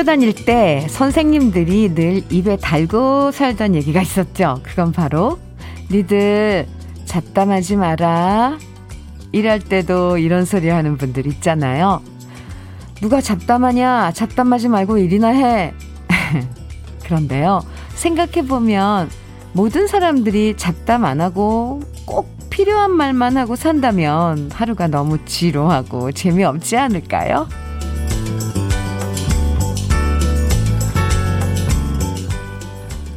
학교 다닐 때 선생님들이 늘 입에 달고 살던 얘기가 있었죠. 그건 바로 니들 잡담하지 마라. 일할 때도 이런 소리 하는 분들 있잖아요. 누가 잡담하냐? 잡담하지 말고 일이나 해. 그런데요. 생각해보면 모든 사람들이 잡담 안 하고 꼭 필요한 말만 하고 산다면 하루가 너무 지루하고 재미없지 않을까요?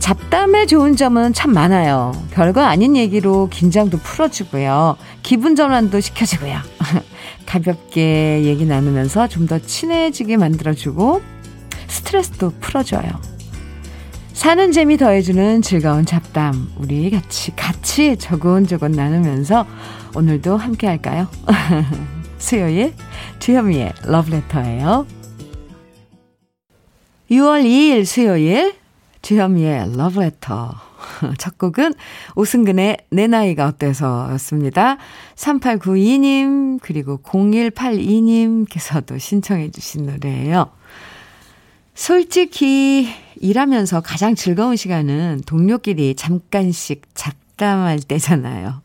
잡담의 좋은 점은 참 많아요. 별거 아닌 얘기로 긴장도 풀어주고요. 기분 전환도 시켜주고요. 가볍게 얘기 나누면서 좀 더 친해지게 만들어주고 스트레스도 풀어줘요. 사는 재미 더해주는 즐거운 잡담. 우리 같이, 같이 조곤조곤 나누면서 오늘도 함께 할까요? 수요일 주현미의 러브레터예요. 6월 2일 수요일 주현미의 러브레터. 첫 곡은 오승근의 내 나이가 어때서 였습니다. 3892님, 그리고 0182님께서도 신청해 주신 노래예요. 솔직히 일하면서 가장 즐거운 시간은 동료끼리 잠깐씩 잡담할 때잖아요.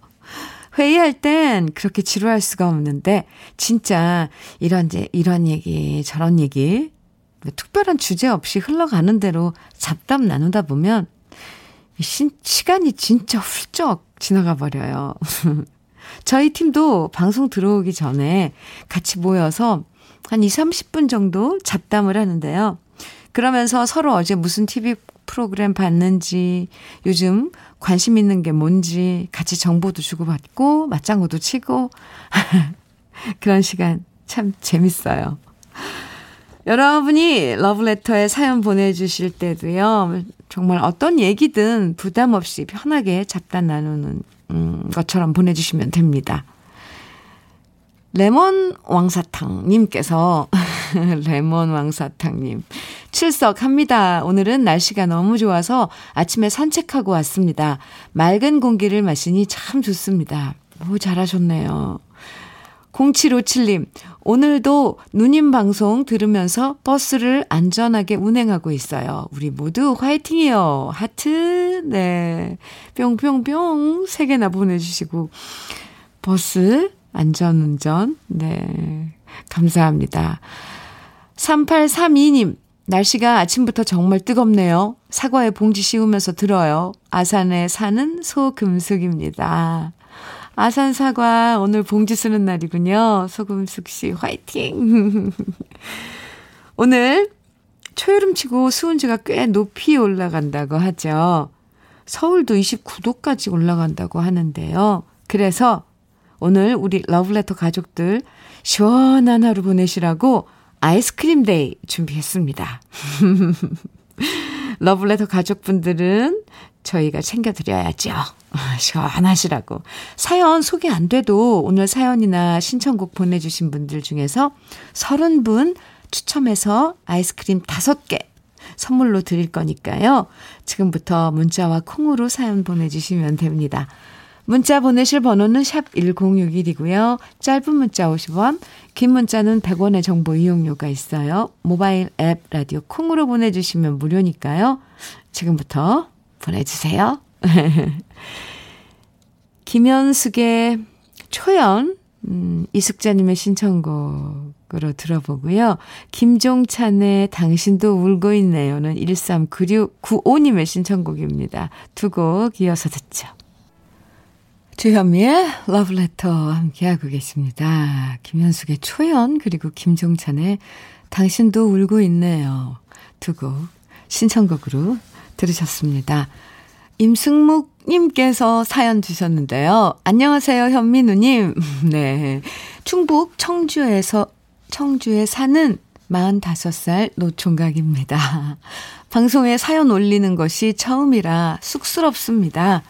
회의할 땐 그렇게 지루할 수가 없는데, 진짜 이런, 이런 얘기, 저런 얘기, 뭐 특별한 주제 없이 흘러가는 대로 잡담 나누다 보면 시, 시간이 진짜 훌쩍 지나가 버려요. 저희 팀도 방송 들어오기 전에 같이 모여서 한 2, 30분 정도 잡담을 하는데요. 그러면서 서로 어제 무슨 TV 프로그램 봤는지, 요즘 관심 있는 게 뭔지 같이 정보도 주고받고, 맞장구도 치고, 그런 시간 참 재밌어요. 여러분이 러브레터에 사연 보내주실 때도요, 정말 어떤 얘기든 부담 없이 편하게 잡담 나누는 음, 것처럼 보내주시면 됩니다. 레몬 왕사탕님께서, 레몬 왕사탕님, 출석합니다. 오늘은 날씨가 너무 좋아서 아침에 산책하고 왔습니다. 맑은 공기를 마시니 참 좋습니다. 오, 잘하셨네요. 0757님, 오늘도 누님 방송 들으면서 버스를 안전하게 운행하고 있어요. 우리 모두 화이팅이요. 하트, 네. 뿅뿅뿅, 3개나 보내주시고, 버스 안전운전, 네. 감사합니다. 3832님, 날씨가 아침부터 정말 뜨겁네요. 사과에 봉지 씌우면서 들어요. 아산에 사는 소금숙입니다. 아산 사과 오늘 봉지 쓰는 날이군요. 소금숙 씨 화이팅. 오늘 초여름치고 수은주가 꽤 높이 올라간다고 하죠. 서울도 29도까지 올라간다고 하는데요. 그래서 오늘 우리 러브레터 가족들 시원한 하루 보내시라고 아이스크림 day 준비했습니다. 러브레터 가족분들은 저희가 챙겨드려야죠. 시원하시라고. 사연 소개 안 돼도 오늘 사연이나 신청곡 보내주신 분들 중에서 30분 추첨해서 아이스크림 5개 선물로 드릴 거니까요. 지금부터 문자와 콩으로 사연 보내주시면 됩니다. 문자 보내실 번호는 샵 1061이고요. 짧은 문자 50원, 긴 문자는 100원의 정보 이용료가 있어요. 모바일 앱 라디오 콩으로 보내주시면 무료니까요. 지금부터 보내주세요. 김현숙의 초연, 음, 이숙자님의 신청곡으로 들어보고요. 김종찬의 당신도 울고 있네요는 139695님의 신청곡입니다. 두 곡 이어서 듣죠. 주현미의 러브레터 함께하고 계십니다. 김현숙의 초연 그리고 김종찬의 당신도 울고 있네요. 두 곡 신청곡으로 들으셨습니다. 임승묵님께서 사연 주셨는데요. 안녕하세요, 현민우님. 네. 충북 청주에서, 청주에 사는 45살 노총각입니다. 방송에 사연 올리는 것이 처음이라 쑥스럽습니다.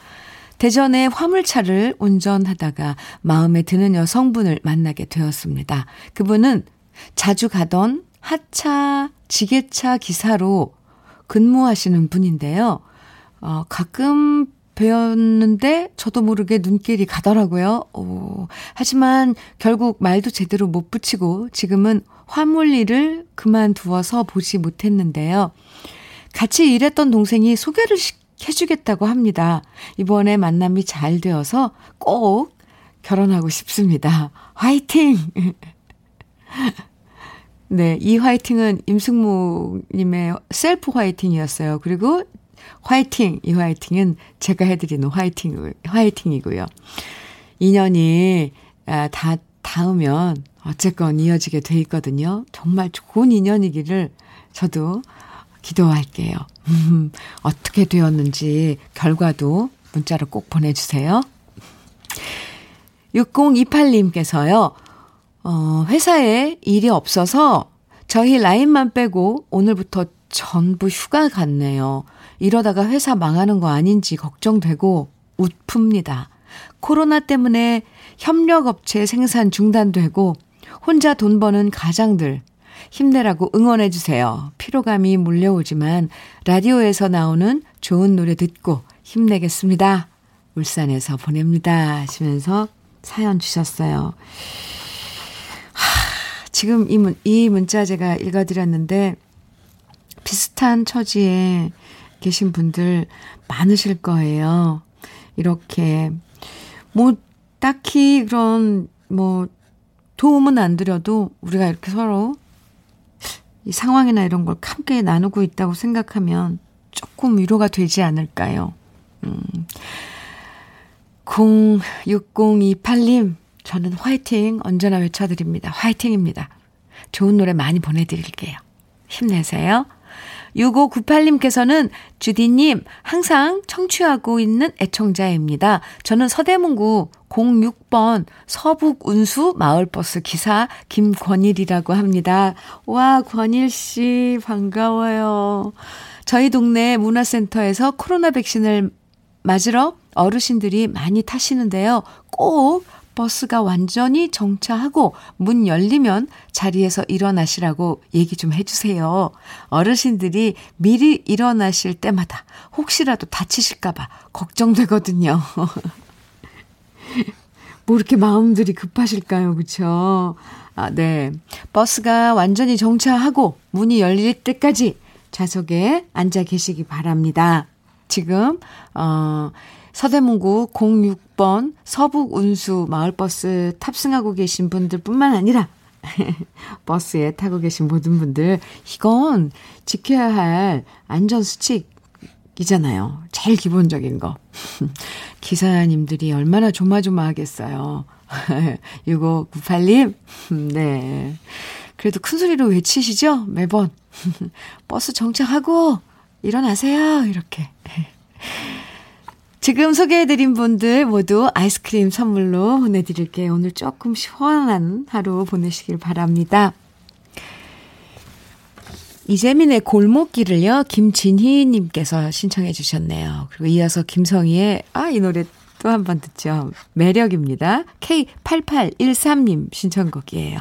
대전에 화물차를 운전하다가 마음에 드는 여성분을 만나게 되었습니다. 그분은 자주 가던 하차, 지게차 기사로 근무하시는 분인데요. 어, 가끔 배웠는데 저도 모르게 눈길이 가더라고요. 오, 하지만 결국 말도 제대로 못 붙이고 지금은 화물 일을 그만두어서 보지 못했는데요. 같이 일했던 동생이 소개를 해주겠다고 합니다. 이번에 만남이 잘 되어서 꼭 결혼하고 싶습니다. 화이팅! 네, 이 화이팅은 임승모님의 셀프 화이팅이었어요. 그리고 화이팅! 이 화이팅은 제가 해드리는 화이팅, 화이팅이고요. 인연이 아, 다 닿으면 어쨌건 이어지게 돼 있거든요. 정말 좋은 인연이기를 저도 기도할게요. 음, 어떻게 되었는지 결과도 문자로 꼭 보내주세요. 6028님께서요, 어, 회사에 일이 없어서 저희 라인만 빼고 오늘부터 전부 휴가 갔네요. 이러다가 회사 망하는 거 아닌지 걱정되고 웃픕니다. 코로나 때문에 협력업체 생산 중단되고 혼자 돈 버는 가장들 힘내라고 응원해주세요. 피로감이 몰려오지만 라디오에서 나오는 좋은 노래 듣고 힘내겠습니다. 울산에서 보냅니다. 하시면서 사연 주셨어요. 하, 지금 이, 문, 이 문자 제가 읽어드렸는데 비슷한 처지에 계신 분들 많으실 거예요. 이렇게 뭐 딱히 그런 뭐 도움은 안 드려도 우리가 이렇게 서로 이 상황이나 이런 걸 함께 나누고 있다고 생각하면 조금 위로가 되지 않을까요? 음. 06028님, 저는 화이팅 언제나 외쳐드립니다. 화이팅입니다. 좋은 노래 많이 보내드릴게요. 힘내세요. 6598님께서는 주디님 항상 청취하고 있는 애청자입니다. 저는 서대문구 06번 서북 운수 마을버스 기사 김권일이라고 합니다. 와, 권일씨 반가워요. 저희 동네 문화센터에서 코로나 백신을 맞으러 어르신들이 많이 타시는데요. 꼭 버스가 완전히 정차하고 문 열리면 자리에서 일어나시라고 얘기 좀 해주세요. 어르신들이 미리 일어나실 때마다 혹시라도 다치실까봐 걱정되거든요. 뭐 이렇게 마음들이 급하실까요? 그쵸? 아, 네. 버스가 완전히 정차하고 문이 열릴 때까지 좌석에 앉아 계시기 바랍니다. 지금, 어, 서대문구 06번 서북 운수 마을버스 탑승하고 계신 분들 뿐만 아니라 버스에 타고 계신 모든 분들 이건 지켜야 할 안전수칙이잖아요. 제일 기본적인 거. 기사님들이 얼마나 조마조마하겠어요. 6598님, 네. 그래도 큰 소리로 외치시죠? 매번. 버스 정차하고 일어나세요. 이렇게. 지금 소개해드린 분들 모두 아이스크림 선물로 보내드릴게요. 오늘 조금 시원한 하루 보내시길 바랍니다. 이재민의 골목길을요, 김진희님께서 신청해 주셨네요. 그리고 이어서 김성희의, 아, 이 노래 또 한 번 듣죠. 매력입니다. K8813님 신청곡이에요.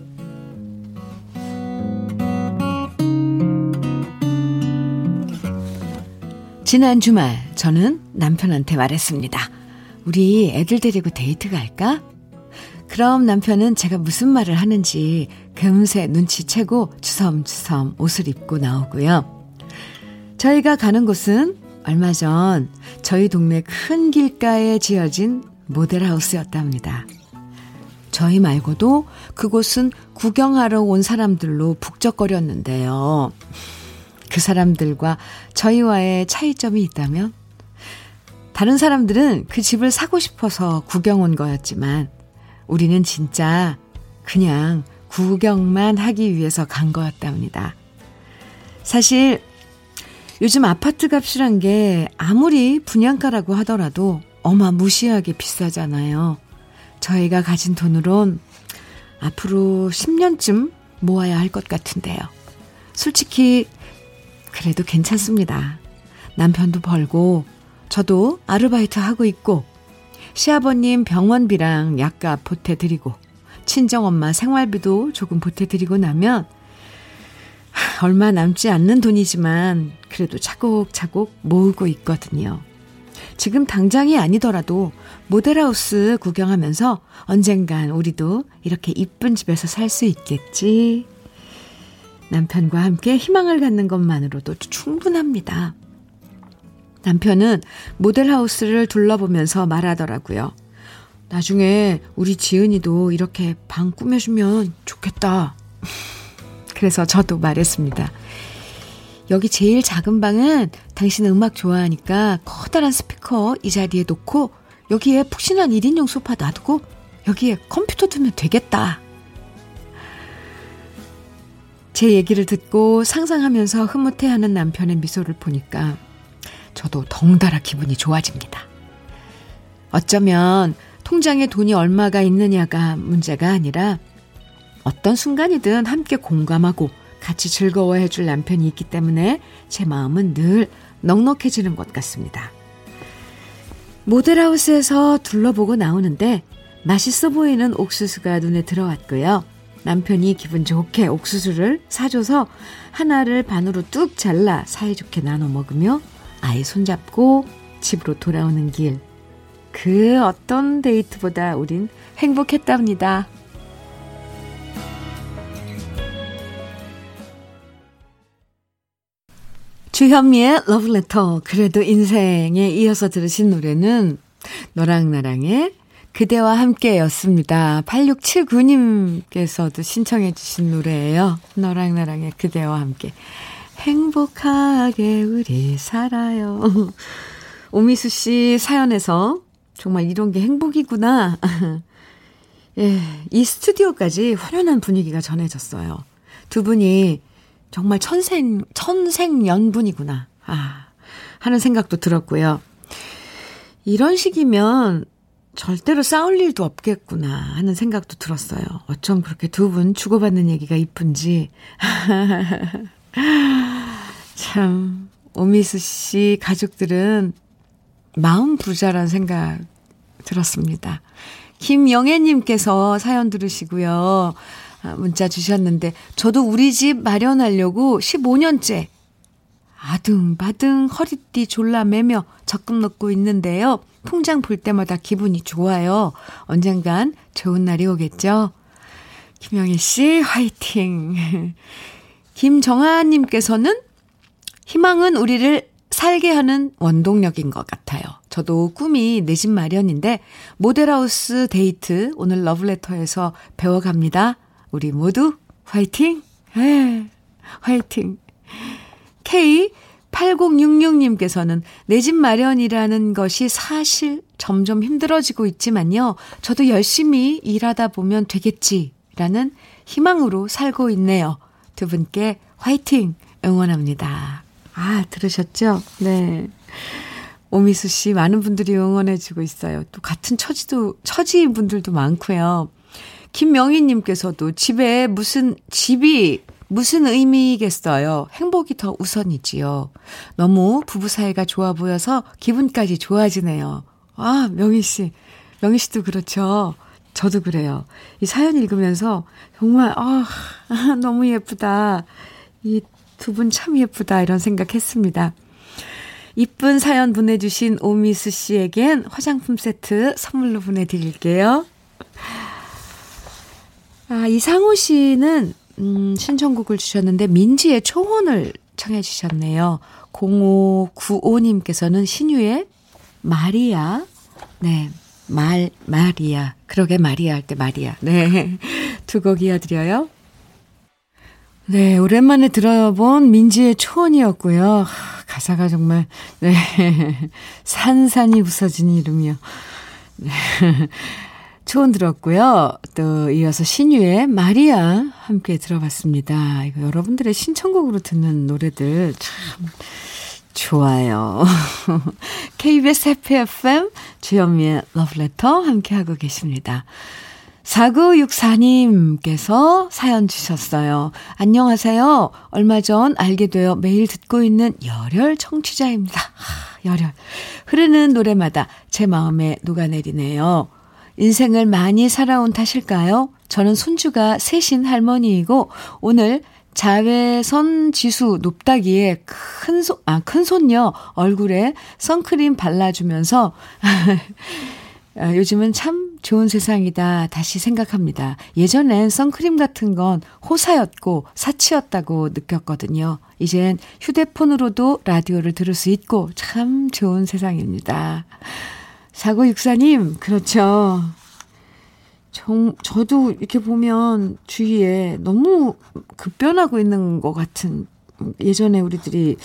지난 주말 저는 남편한테 말했습니다. 우리 애들 데리고 데이트 갈까? 그럼 남편은 제가 무슨 말을 하는지 금세 눈치채고 주섬주섬 옷을 입고 나오고요. 저희가 가는 곳은 얼마 전 저희 동네 큰 길가에 지어진 모델하우스였답니다. 저희 말고도 그곳은 구경하러 온 사람들로 북적거렸는데요. 그 사람들과 저희와의 차이점이 있다면? 다른 사람들은 그 집을 사고 싶어서 구경 온 거였지만 우리는 진짜 그냥 구경만 하기 위해서 간 거였답니다. 사실 요즘 아파트 값이란 게 아무리 분양가라고 하더라도 어마무시하게 비싸잖아요. 저희가 가진 돈으론 앞으로 10년쯤 모아야 할 것 같은데요. 솔직히 그래도 괜찮습니다. 남편도 벌고 저도 아르바이트 하고 있고 시아버님 병원비랑 약값 보태드리고 친정엄마 생활비도 조금 보태드리고 나면 얼마 남지 않는 돈이지만 그래도 차곡차곡 모으고 있거든요. 지금 당장이 아니더라도 모델하우스 구경하면서 언젠간 우리도 이렇게 이쁜 집에서 살 수 있겠지. 남편과 함께 희망을 갖는 것만으로도 충분합니다. 남편은 모델하우스를 둘러보면서 말하더라고요. 나중에 우리 지은이도 이렇게 방 꾸며주면 좋겠다. 그래서 저도 말했습니다. 여기 제일 작은 방은 당신 음악 좋아하니까 커다란 스피커 이 자리에 놓고 여기에 푹신한 1인용 소파 놔두고 여기에 컴퓨터 두면 되겠다. 제 얘기를 듣고 상상하면서 흐뭇해하는 남편의 미소를 보니까 저도 덩달아 기분이 좋아집니다. 어쩌면 통장에 돈이 얼마가 있느냐가 문제가 아니라 어떤 순간이든 함께 공감하고 같이 즐거워해 줄 남편이 있기 때문에 제 마음은 늘 넉넉해지는 것 같습니다. 모델하우스에서 둘러보고 나오는데 맛있어 보이는 옥수수가 눈에 들어왔고요. 남편이 기분 좋게 옥수수를 사줘서 하나를 반으로 뚝 잘라 사이좋게 나눠 먹으며 아이 손잡고 집으로 돌아오는 길. 그 어떤 데이트보다 우린 행복했답니다. 주현미의 러브레터. 그래도 인생에 이어서 들으신 노래는 너랑 나랑의 그대와 함께였습니다. 8679님께서도 신청해 주신 노래예요. 너랑 나랑의 그대와 함께. 행복하게 우리 살아요. 오미수 씨 사연에서 정말 이런 게 행복이구나. 예, 이 스튜디오까지 화려한 분위기가 전해졌어요. 두 분이 정말 천생, 천생연분이구나. 아, 하는 생각도 들었고요. 이런 식이면 절대로 싸울 일도 없겠구나 하는 생각도 들었어요. 어쩜 그렇게 두 분 주고받는 얘기가 이쁜지. 참, 오미수 씨 가족들은 마음 부자란 생각 들었습니다. 김영애님께서 사연 들으시고요. 아, 문자 주셨는데, 저도 우리 집 마련하려고 15년째 아등바등 허리띠 졸라 매며 적금 넣고 있는데요. 통장 볼 때마다 기분이 좋아요. 언젠간 좋은 날이 오겠죠? 김영애 씨, 화이팅! 김정아님께서는 희망은 우리를 살게 하는 원동력인 것 같아요. 저도 꿈이 내 집 마련인데 모델하우스 데이트 오늘 러브레터에서 배워갑니다. 우리 모두 화이팅! 에 화이팅! K8066님께서는 내 집 마련이라는 것이 사실 점점 힘들어지고 있지만요. 저도 열심히 일하다 보면 되겠지라는 희망으로 살고 있네요. 두 분께 화이팅 응원합니다. 아, 들으셨죠? 네. 오미수 씨 많은 분들이 응원해 주고 있어요. 또 같은 처지도, 처지인 분들도 많고요. 김명희 님께서도 집에 무슨, 집이 무슨 의미겠어요? 행복이 더 우선이지요. 너무 부부 사이가 좋아 보여서 기분까지 좋아지네요. 아, 명희 씨. 명희 씨도 그렇죠. 저도 그래요. 이 사연 읽으면서 정말, 아, 너무 예쁘다. 이 두 분 참 예쁘다. 이런 생각 했습니다. 이쁜 사연 보내주신 오미수 씨에겐 화장품 세트 선물로 보내드릴게요. 아, 이상호 씨는 음, 신청곡을 주셨는데 민지의 초혼을 청해 주셨네요. 0595님께서는 신유의 마리아. 네. 말, 마리아. 그러게 마리아 할 때 마리아. 네. 두 곡 이어 드려요. 네. 오랜만에 들어본 민지의 초혼이었고요. 가사가 정말, 네. 산산이 부서진 이름이요. 네. 초원 들었고요. 또 이어서 신유의 마리아 함께 들어봤습니다. 이거 여러분들의 신청곡으로 듣는 노래들 참 좋아요. KBS 해피 FM 주현미의 러브레터 함께하고 계십니다. 4964님께서 사연 주셨어요. 안녕하세요. 얼마 전 알게 되어 매일 듣고 있는 열혈 청취자입니다. 하, 열혈. 흐르는 노래마다 제 마음에 녹아내리네요. 인생을 많이 살아온 탓일까요? 저는 손주가 셋인 할머니이고 오늘 자외선 지수 높다기에 큰 손, 아, 큰 손녀 얼굴에 선크림 발라주면서 아, 요즘은 참 좋은 세상이다 다시 생각합니다. 예전엔 선크림 같은 건 호사였고 사치였다고 느꼈거든요. 이젠 휴대폰으로도 라디오를 들을 수 있고 참 좋은 세상입니다. 사고육사님, 그렇죠. 정, 저도 이렇게 보면 주위에 너무 급변하고 있는 것 같은 예전에 우리들이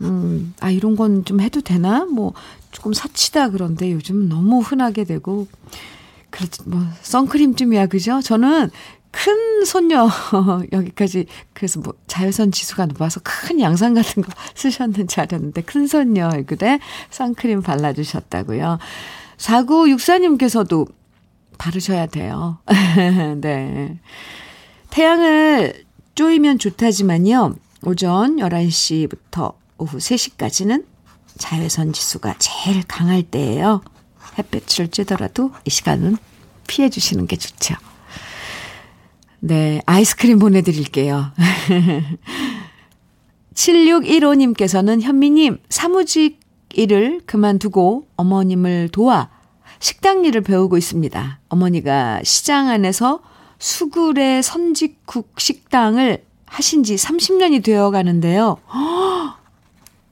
음, 아 이런 건 좀 해도 되나? 뭐 조금 사치다 그런데 요즘 너무 흔하게 되고 그렇지 뭐 선크림쯤이야 그죠? 저는 큰 손녀 여기까지 그래서 뭐 자외선 지수가 높아서 큰 양산 같은 거 쓰셨는지 알았는데 큰 손녀 얼굴에 선크림 발라주셨다고요. 4964님께서도 바르셔야 돼요. 네. 태양을 쪼이면 좋다지만요. 오전 11시부터 오후 3시까지는 자외선 지수가 제일 강할 때예요. 햇볕을 쬐더라도 이 시간은 피해 주시는 게 좋죠. 네, 아이스크림 보내드릴게요. 7615님께서는 현미님, 사무직 일을 그만두고 어머님을 도와 식당 일을 배우고 있습니다. 어머니가 시장 안에서 수구레 선직국 식당을 하신 지 30년이 되어 가는데요.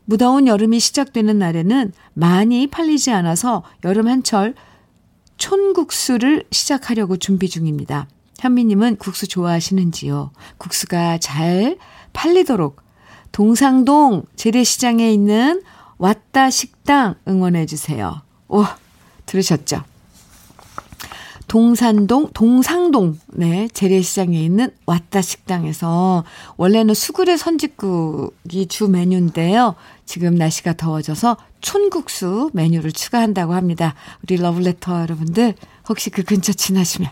무더운 여름이 시작되는 날에는 많이 팔리지 않아서 여름 한철 촌국수를 시작하려고 준비 중입니다. 현미님은 국수 좋아하시는지요? 국수가 잘 팔리도록 동상동 재래시장에 있는 왔다 식당 응원해주세요. 오, 들으셨죠? 동산동, 동상동, 네, 재래시장에 있는 왔다 식당에서 원래는 수구레 선짓국이 주 메뉴인데요. 지금 날씨가 더워져서 촌국수 메뉴를 추가한다고 합니다. 우리 러블레터 여러분들, 혹시 그 근처 지나시면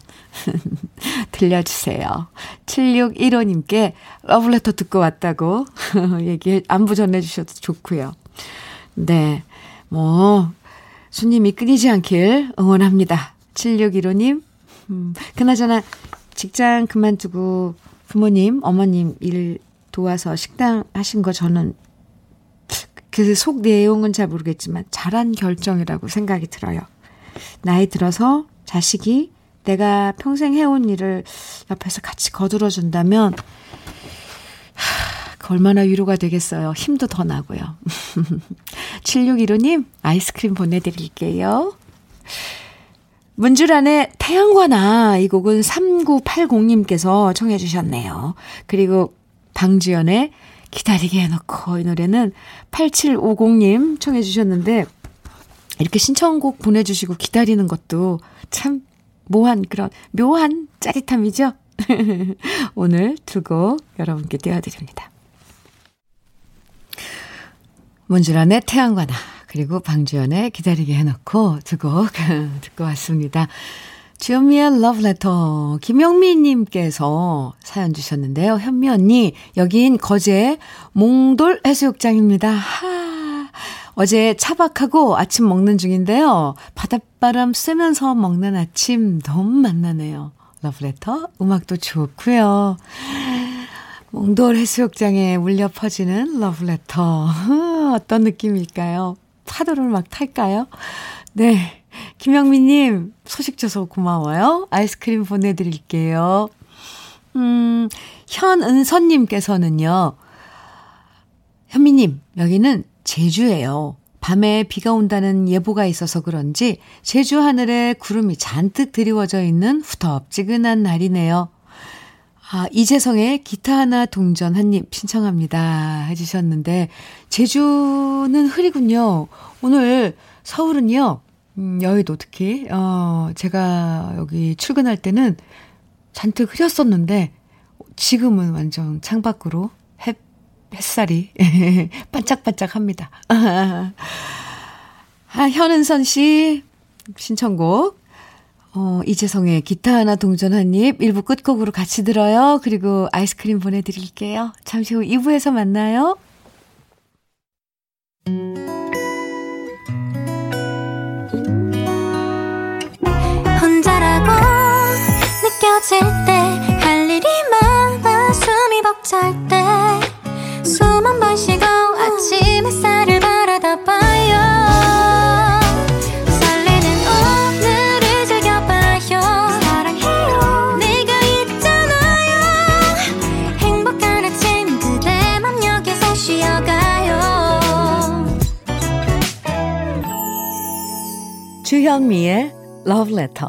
들려주세요. 7615님께 러블레터 듣고 왔다고 얘기, 안부 전해주셔도 좋고요. 네, 뭐, 손님이 끊이지 않길 응원합니다. 7615님, 음, 그나저나 직장 그만두고 부모님, 어머님 일 도와서 식당 하신 거 저는 그 속 내용은 잘 모르겠지만 잘한 결정이라고 생각이 들어요. 나이 들어서 자식이 내가 평생 해온 일을 옆에서 같이 거들어 준다면 그 얼마나 위로가 되겠어요. 힘도 더 나고요. 7615님, 아이스크림 보내드릴게요. 문주란의 태양과 나, 이 곡은 3980님께서 청해 주셨네요. 그리고 방지연의 기다리게 해놓고, 이 노래는 8750님 청해 주셨는데, 이렇게 신청곡 보내주시고 기다리는 것도 참 묘한 그런, 묘한 짜릿함이죠? 오늘 두 곡 여러분께 띄워드립니다. 문주란의 태양과 나, 그리고 방주연의 기다리게 해놓고 두 곡 듣고 왔습니다. 주현미의 러브레터 김영미님께서 사연 주셨는데요. 현미 언니, 여긴 거제 몽돌 해수욕장입니다. 하, 어제 차박하고 아침 먹는 중인데요. 바닷바람 쐬면서 먹는 아침 너무 맛나네요. 러브레터 음악도 좋고요. 몽돌 해수욕장에 울려 퍼지는 러브레터. 어떤 느낌일까요? 파도를 막 탈까요? 네. 김영미님, 소식 줘서 고마워요. 아이스크림 보내드릴게요. 음, 현은선님께서는요, 현미님, 여기는 제주예요. 밤에 비가 온다는 예보가 있어서 그런지 제주 하늘에 구름이 잔뜩 드리워져 있는 후덥지근한 날이네요. 아, 이재성의 기타 하나 동전 한 입 신청합니다. 해주셨는데, 제주는 흐리군요. 오늘 서울은요, 음, 여의도 특히, 어, 제가 여기 출근할 때는 잔뜩 흐렸었는데, 지금은 완전 창밖으로 햇, 햇살이 반짝반짝 합니다. 아, 현은선 씨 신청곡 어, 이재성의 기타 하나 동전 한 입, 1부 끝곡으로 같이 들어요. 그리고 아이스크림 보내드릴게요. 잠시 후 2부에서 만나요. 혼자라고 느껴질 때, 할 일이 많아 숨이 벅찰 때, 숨한번쉬 주현미의 Love Letter.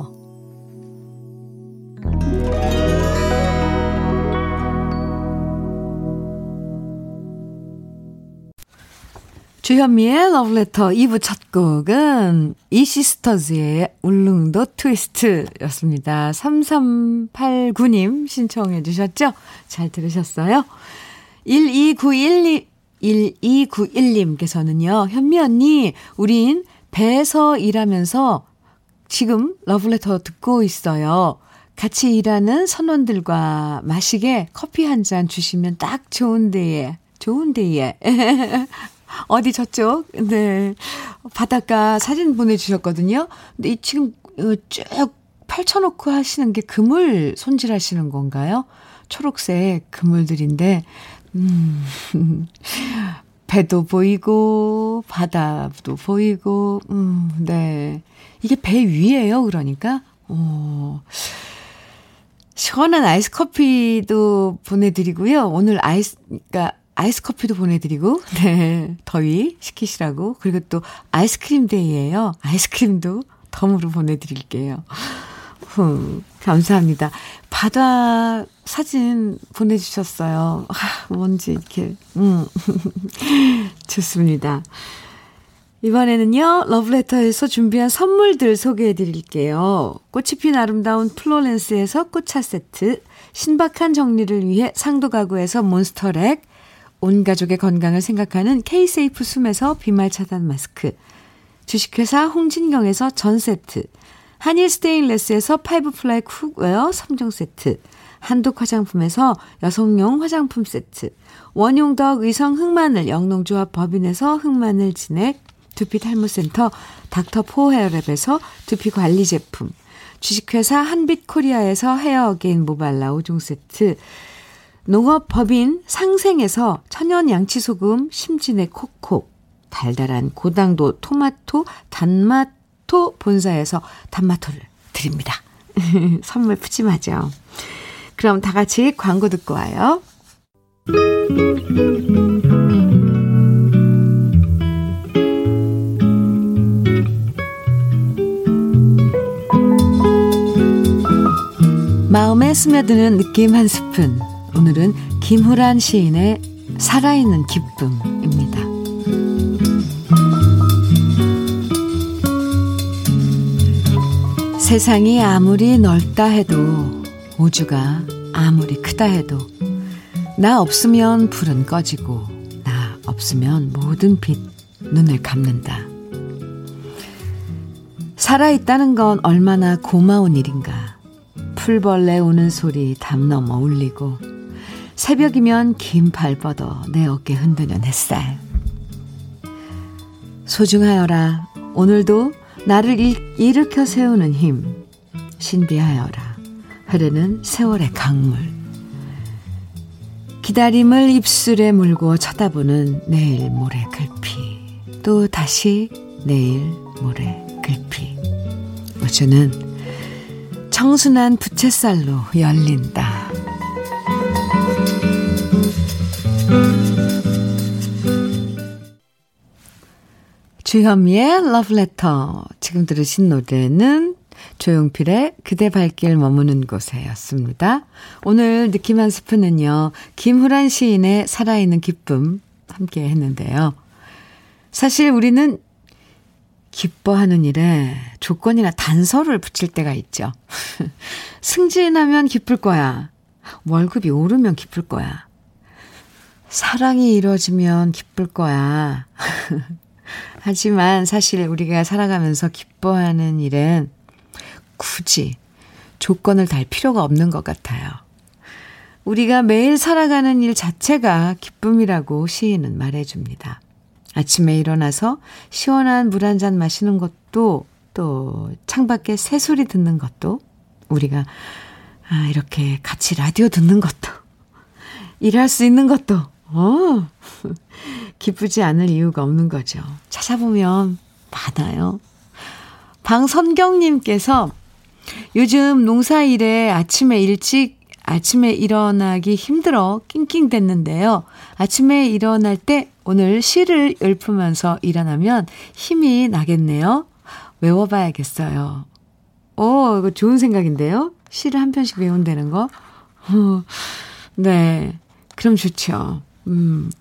주현미의 Love Letter 2부 첫 곡은 이시스터즈의 울릉도 트위스트였습니다. 3389님 신청해 주셨죠? 잘 들으셨어요? 1291님 1291님께서는요, 현미 언니, 우린 배에서 일하면서 지금 러브레터 듣고 있어요. 같이 일하는 선원들과 마시게 커피 한 잔 주시면 딱 좋은데에, 좋은데에. 어디 저쪽? 네. 바닷가 사진 보내주셨거든요. 근데 이 지금 어, 쭉 펼쳐놓고 하시는 게 그물 손질 하시는 건가요? 초록색 그물들인데, 음, 배도 보이고, 바다도 보이고, 음, 네. 이게 배 위에요, 그러니까? 어. 시원한 아이스 커피도 보내드리고요. 오늘 아이스, 그러니까 아이스 커피도 보내드리고, 네. 더위 식히시라고. 그리고 또 아이스크림 day예요 아이스크림도 덤으로 보내드릴게요. 후, 감사합니다. 바다 사진 보내주셨어요. 아, 뭔지 이렇게, 음. 좋습니다. 이번에는요, 러브레터에서 준비한 선물들 소개해 드릴게요. 꽃이 핀 아름다운 플로렌스에서 꽃차 세트, 신박한 정리를 위해 상도 가구에서 몬스터렉, 온 가족의 건강을 생각하는 K-세이프 숨에서 비말 차단 마스크, 주식회사 홍진경에서 전 세트, 한일 스테인레스에서 five ply cookware 3종 세트, 한독 화장품에서 여성용 화장품 세트, 원용덕 의성 흑마늘 영농조합 법인에서 흑마늘 진액, 두피 탈모센터 닥터포 헤어랩에서 두피 관리 제품, 주식회사 한빛코리아에서 헤어 어게인 모발라 5종 세트, 농업법인 상생에서 천연 양치소금 심진의 코코, 달달한 고당도 토마토 단 마토 본사에서 단마토를 드립니다. 선물 푸짐하죠. 그럼 다 같이 광고 듣고 와요. 마음에 스며드는 느낌 한 스푼. 오늘은 김후란 시인의 살아있는 기쁨 세상이 아무리 넓다 해도 우주가 아무리 크다 해도 나 없으면 불은 꺼지고 나 없으면 모든 빛 눈을 감는다. 살아있다는 건 얼마나 고마운 일인가. 풀벌레 우는 소리 담 넘어 울리고 새벽이면 긴발 뻗어 내 어깨 흔드는 햇살. 소중하여라. 오늘도 나를 일으켜 세우는 힘. 신비하여라. 흐르는 세월의 강물. 기다림을 입술에 물고 쳐다보는 내일 모레 글피. 또 다시 내일 모레 글피. 우주는 청순한 부채살로 열린다. 주현미의 러브레터. 지금 들으신 노래는 조용필의 그대 발길 머무는 곳에였습니다. 오늘 느낌 한 스푼은요, 김후란 시인의 살아있는 기쁨 함께 했는데요. 사실 우리는 기뻐하는 일에 조건이나 단서를 붙일 때가 있죠. 승진하면 기쁠 거야. 월급이 오르면 기쁠 거야. 사랑이 이루어지면 기쁠 거야. 하지만 사실 우리가 살아가면서 기뻐하는 일은 굳이 조건을 달 필요가 없는 것 같아요. 우리가 매일 살아가는 일 자체가 기쁨이라고 시인은 말해줍니다. 아침에 일어나서 시원한 물 한 잔 마시는 것도 또 창밖에 새소리 듣는 것도 우리가 아, 이렇게 같이 라디오 듣는 것도 일할 수 있는 것도 어, 기쁘지 않을 이유가 없는 거죠. 찾아보면 많아요. 방선경님께서 요즘 농사일에 아침에 일찍 아침에 일어나기 힘들어 낑낑댔는데요. 아침에 일어날 때 오늘 시를 읊으면서 일어나면 힘이 나겠네요. 외워봐야겠어요. 오, 이거 좋은 생각인데요? 시를 한 편씩 외운다는 거? 네. 그럼 좋죠. 음.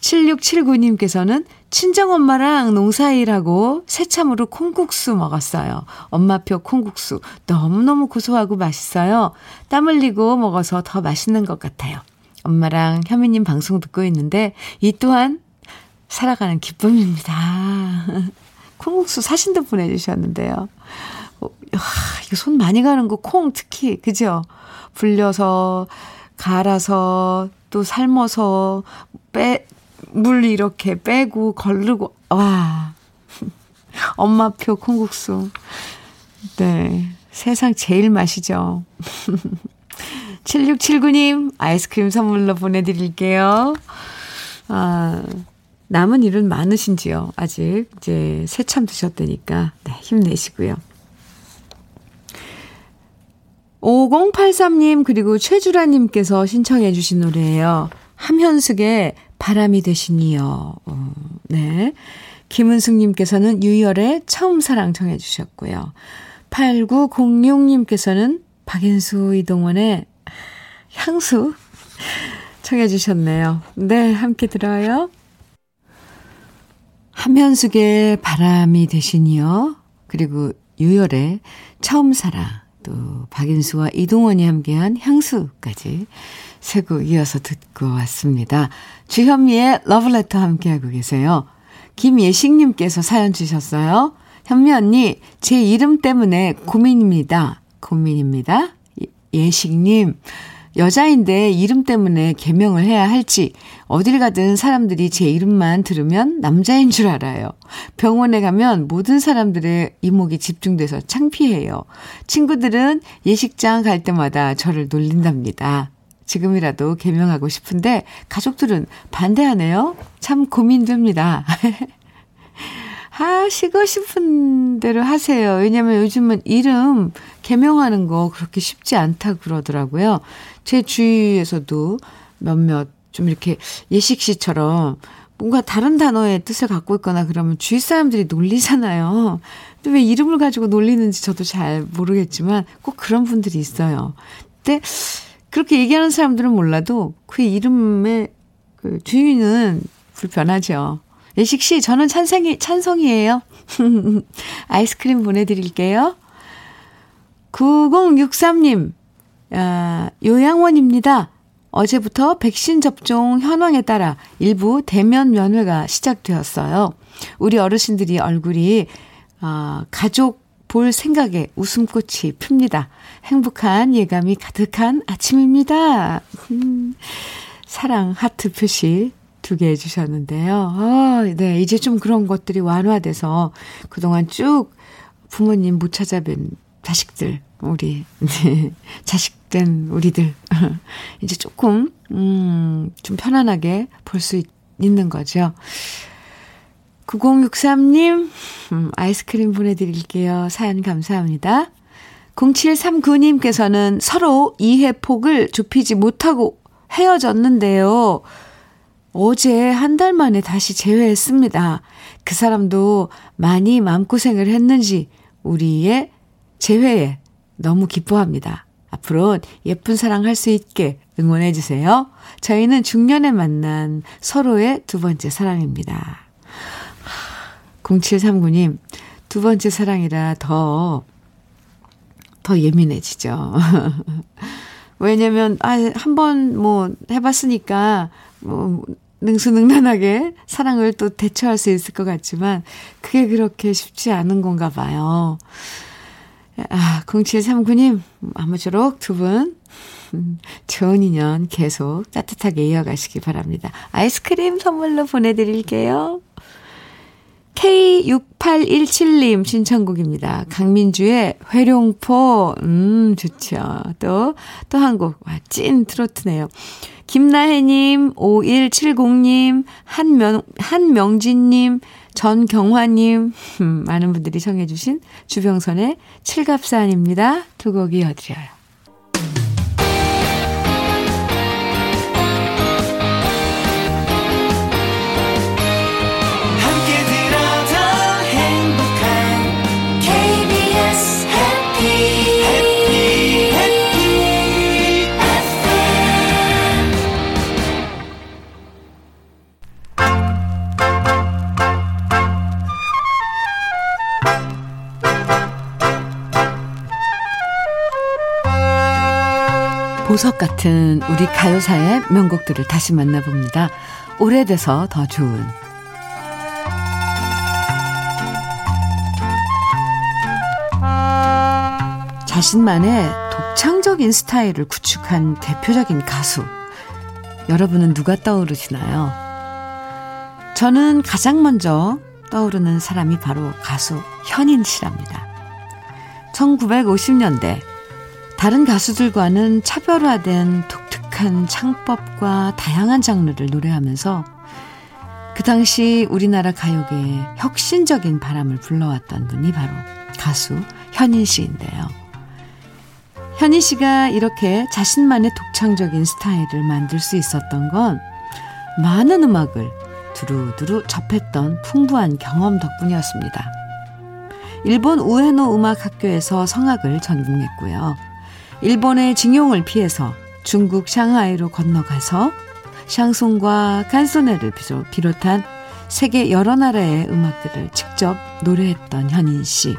7679님께서는 친정엄마랑 농사일하고 새참으로 콩국수 먹었어요. 엄마표 콩국수. 너무너무 고소하고 맛있어요. 땀 흘리고 먹어서 더 맛있는 것 같아요. 엄마랑 현미님 방송 듣고 있는데 이 또한 살아가는 기쁨입니다. 콩국수 사진도 보내주셨는데요. 어, 이거 손 많이 가는 거 콩 특히 그죠? 불려서 갈아서 또 삶아서 빼 물 이렇게 빼고 걸르고 와 엄마표 콩국수 네 세상 제일 맛이죠. 7679님 아이스크림 선물로 보내드릴게요. 아 남은 일은 많으신지요? 아직 이제 새참 드셨다니까 네, 힘내시고요. 5083님 그리고 최주라님께서 신청해 주신 노래예요. 함현숙의 바람이 되시니요. 어, 네. 김은숙님께서는 유열의 처음 사랑 청해 주셨고요. 8906님께서는 박인수 이동원의 향수 청해 주셨네요. 네, 함께 들어요. 함현숙의 바람이 되시니요. 그리고 유열의 처음 사랑, 또 박인수와 이동원이 함께한 향수까지 세 곡 이어서 듣고 왔습니다. 주현미의 러브레터 함께하고 계세요. 김예식님께서 사연 주셨어요. 현미 언니, 제 이름 때문에 고민입니다. 고민입니다. 예, 예식님, 여자인데 이름 때문에 개명을 해야 할지 어딜 가든 사람들이 제 이름만 들으면 남자인 줄 알아요. 병원에 가면 모든 사람들의 이목이 집중돼서 창피해요. 친구들은 예식장 갈 때마다 저를 놀린답니다. 지금이라도 개명하고 싶은데 가족들은 반대하네요. 참 고민됩니다. 하시고 싶은 대로 하세요. 왜냐면 요즘은 이름 개명하는 거 그렇게 쉽지 않다 그러더라고요. 제 주위에서도 몇몇 좀 이렇게 예식 씨처럼 뭔가 다른 단어의 뜻을 갖고 있거나 그러면 주위 사람들이 놀리잖아요. 근데 왜 이름을 가지고 놀리는지 저도 잘 모르겠지만 꼭 그런 분들이 있어요. 근데 그렇게 얘기하는 사람들은 몰라도 그 이름의 그 주인은 불편하죠. 예식 씨, 저는 찬성이, 찬성이에요. 아이스크림 보내드릴게요. 9063님, 아, 요양원입니다. 어제부터 백신 접종 현황에 따라 일부 대면 면회가 시작되었어요. 우리 어르신들이 얼굴이 아, 가족 볼 생각에 웃음꽃이 핍니다. 행복한 예감이 가득한 아침입니다. 음, 사랑 하트 표시 두 개 해주셨는데요. 아, 네, 이제 좀 그런 것들이 완화돼서 그동안 쭉 부모님 못 찾아뵌 자식들, 우리, 네, 자식된 우리들. 이제 조금, 음, 좀 편안하게 볼 수 있는 거죠. 9063님, 음, 아이스크림 보내드릴게요. 사연 감사합니다. 0739님께서는 서로 이해 폭을 좁히지 못하고 헤어졌는데요. 어제 한 달 만에 다시 재회했습니다. 그 사람도 많이 마음고생을 했는지 우리의 재회에 너무 기뻐합니다. 앞으로 예쁜 사랑 할 수 있게 응원해 주세요. 저희는 중년에 만난 서로의 두 번째 사랑입니다. 0739님, 두 번째 사랑이라 더, 더 예민해지죠. 왜냐면, 아, 한 번 뭐 해봤으니까, 뭐, 능수능란하게 사랑을 또 대처할 수 있을 것 같지만, 그게 그렇게 쉽지 않은 건가 봐요. 아, 0739님, 아무쪼록 두 분, 음, 좋은 인연 계속 따뜻하게 이어가시기 바랍니다. 아이스크림 선물로 보내드릴게요. K6817님 신청곡입니다. 강민주의 회룡포, 음, 좋죠. 또, 또 한 곡, 와, 찐 트로트네요. 김나혜님, 5170님, 한명, 한명진님, 전경화님, 음, 많은 분들이 청해주신 주병선의 칠갑산입니다. 두 곡 이어드려요. 보석 같은 우리 가요사의 명곡들을 다시 만나봅니다. 오래돼서 더 좋은 자신만의 독창적인 스타일을 구축한 대표적인 가수. 여러분은 누가 떠오르시나요? 저는 가장 먼저 떠오르는 사람이 바로 가수 현인 씨랍니다. 1950년대 다른 가수들과는 차별화된 독특한 창법과 다양한 장르를 노래하면서 그 당시 우리나라 가요계에 혁신적인 바람을 불러왔던 분이 바로 가수 현인 씨인데요. 현인 씨가 이렇게 자신만의 독창적인 스타일을 만들 수 있었던 건 많은 음악을 두루두루 접했던 풍부한 경험 덕분이었습니다. 일본 우에노 음악학교에서 성악을 전공했고요. 일본의 징용을 피해서 중국 상하이로 건너가서 샹송과 간소네를 비롯한 세계 여러 나라의 음악들을 직접 노래했던 현인 씨.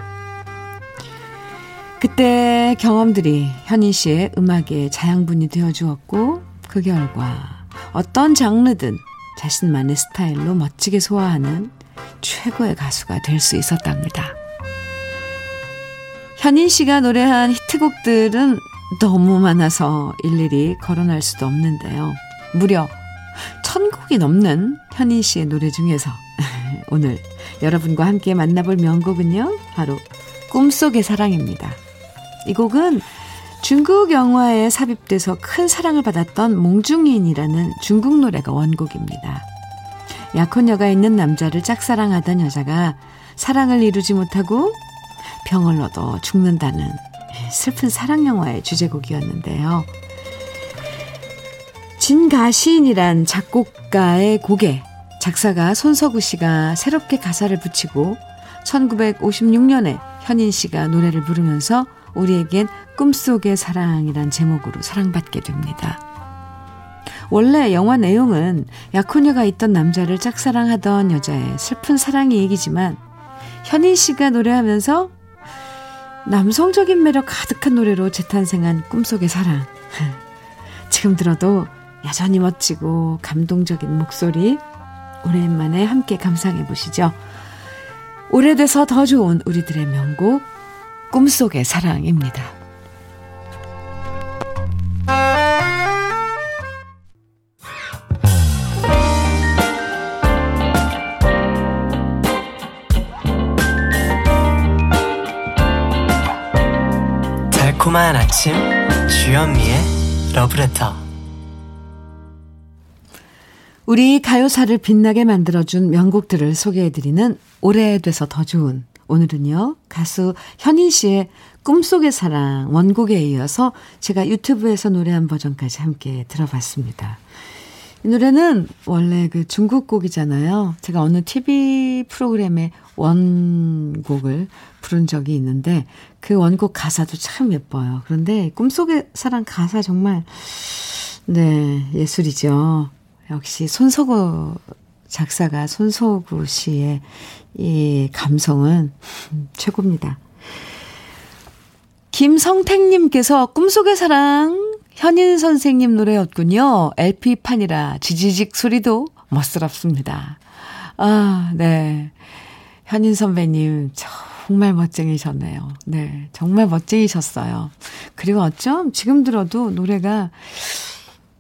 그때 경험들이 현인 씨의 음악의 자양분이 되어 주었고 그 결과 어떤 장르든 자신만의 스타일로 멋지게 소화하는 최고의 가수가 될 수 있었답니다. 현인 씨가 노래한 히트곡들은 너무 많아서 일일이 거론할 수도 없는데요. 무려 천 곡이 넘는 현인 씨의 노래 중에서 오늘 여러분과 함께 만나볼 명곡은요. 바로 꿈속의 사랑입니다. 이 곡은 중국 영화에 삽입돼서 큰 사랑을 받았던 몽중인이라는 중국 노래가 원곡입니다. 약혼녀가 있는 남자를 짝사랑하던 여자가 사랑을 이루지 못하고 병을 얻어 죽는다는 슬픈 사랑 영화의 주제곡이었는데요. 진가시인이란 작곡가의 곡에 작사가 손석우 씨가 새롭게 가사를 붙이고 1956년에 현인 씨가 노래를 부르면서 우리에겐 꿈속의 사랑이란 제목으로 사랑받게 됩니다. 원래 영화 내용은 약혼녀가 있던 남자를 짝사랑하던 여자의 슬픈 사랑의 얘기지만 현인 씨가 노래하면서 남성적인 매력 가득한 노래로 재탄생한 꿈속의 사랑. 지금 들어도 여전히 멋지고 감동적인 목소리 오랜만에 함께 감상해 보시죠. 오래돼서 더 좋은 우리들의 명곡 꿈속의 사랑입니다. 달콤한 아침 주현미의 러브레터 우리 가요사를 빛나게 만들어준 명곡들을 소개해드리는 오래돼서 더 좋은 오늘은요 가수 현인 씨의 꿈속의 사랑 원곡에 이어서 제가 유튜브에서 노래한 버전까지 함께 들어봤습니다. 이 노래는 원래 그 중국 곡이잖아요. 제가 어느 TV 프로그램의 원곡을 부른 적이 있는데 그 원곡 가사도 참 예뻐요. 그런데 꿈속의 사랑 가사 정말 네, 예술이죠. 역시 손석구 작사가 손석구 씨의 이 감성은 최고입니다. 김성택님께서 꿈속의 사랑 현인 선생님 노래였군요. LP판이라 지지직 소리도 멋스럽습니다. 아, 네. 현인 선배님, 정말 멋쟁이셨네요. 네. 정말 멋쟁이셨어요. 그리고 어쩜 지금 들어도 노래가,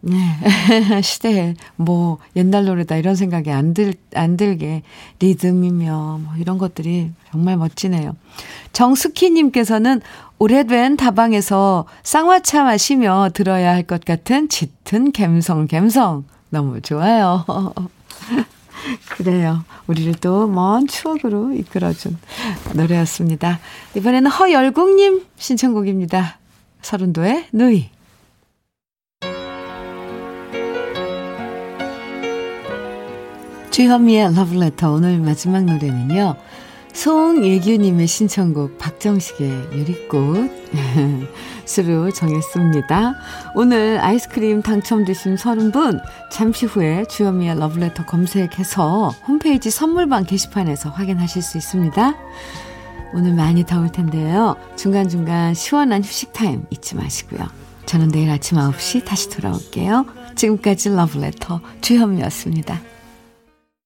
네. 시대에 뭐 옛날 노래다 이런 생각이 안 들, 안 들게 리듬이며 뭐 이런 것들이 정말 멋지네요. 정숙희님께서는 오래된 다방에서 쌍화차 마시며 들어야 할 것 같은 짙은 갬성, 갬성. 너무 좋아요. 그래요. 우리를 또 먼 추억으로 이끌어준 노래였습니다. 이번에는 허열국님 신청곡입니다. 서른도의 누이. 주현미의 러브레터 오늘 마지막 노래는요. 송예규님의 신청곡 박정식의 유리꽃 수로 정했습니다. 오늘 아이스크림 당첨되신 30분 잠시 후에 주현미의 러브레터 검색해서 홈페이지 선물방 게시판에서 확인하실 수 있습니다. 오늘 많이 더울 텐데요. 중간중간 시원한 휴식 타임 잊지 마시고요. 저는 내일 아침 9시 다시 돌아올게요. 지금까지 러브레터 주현미였습니다.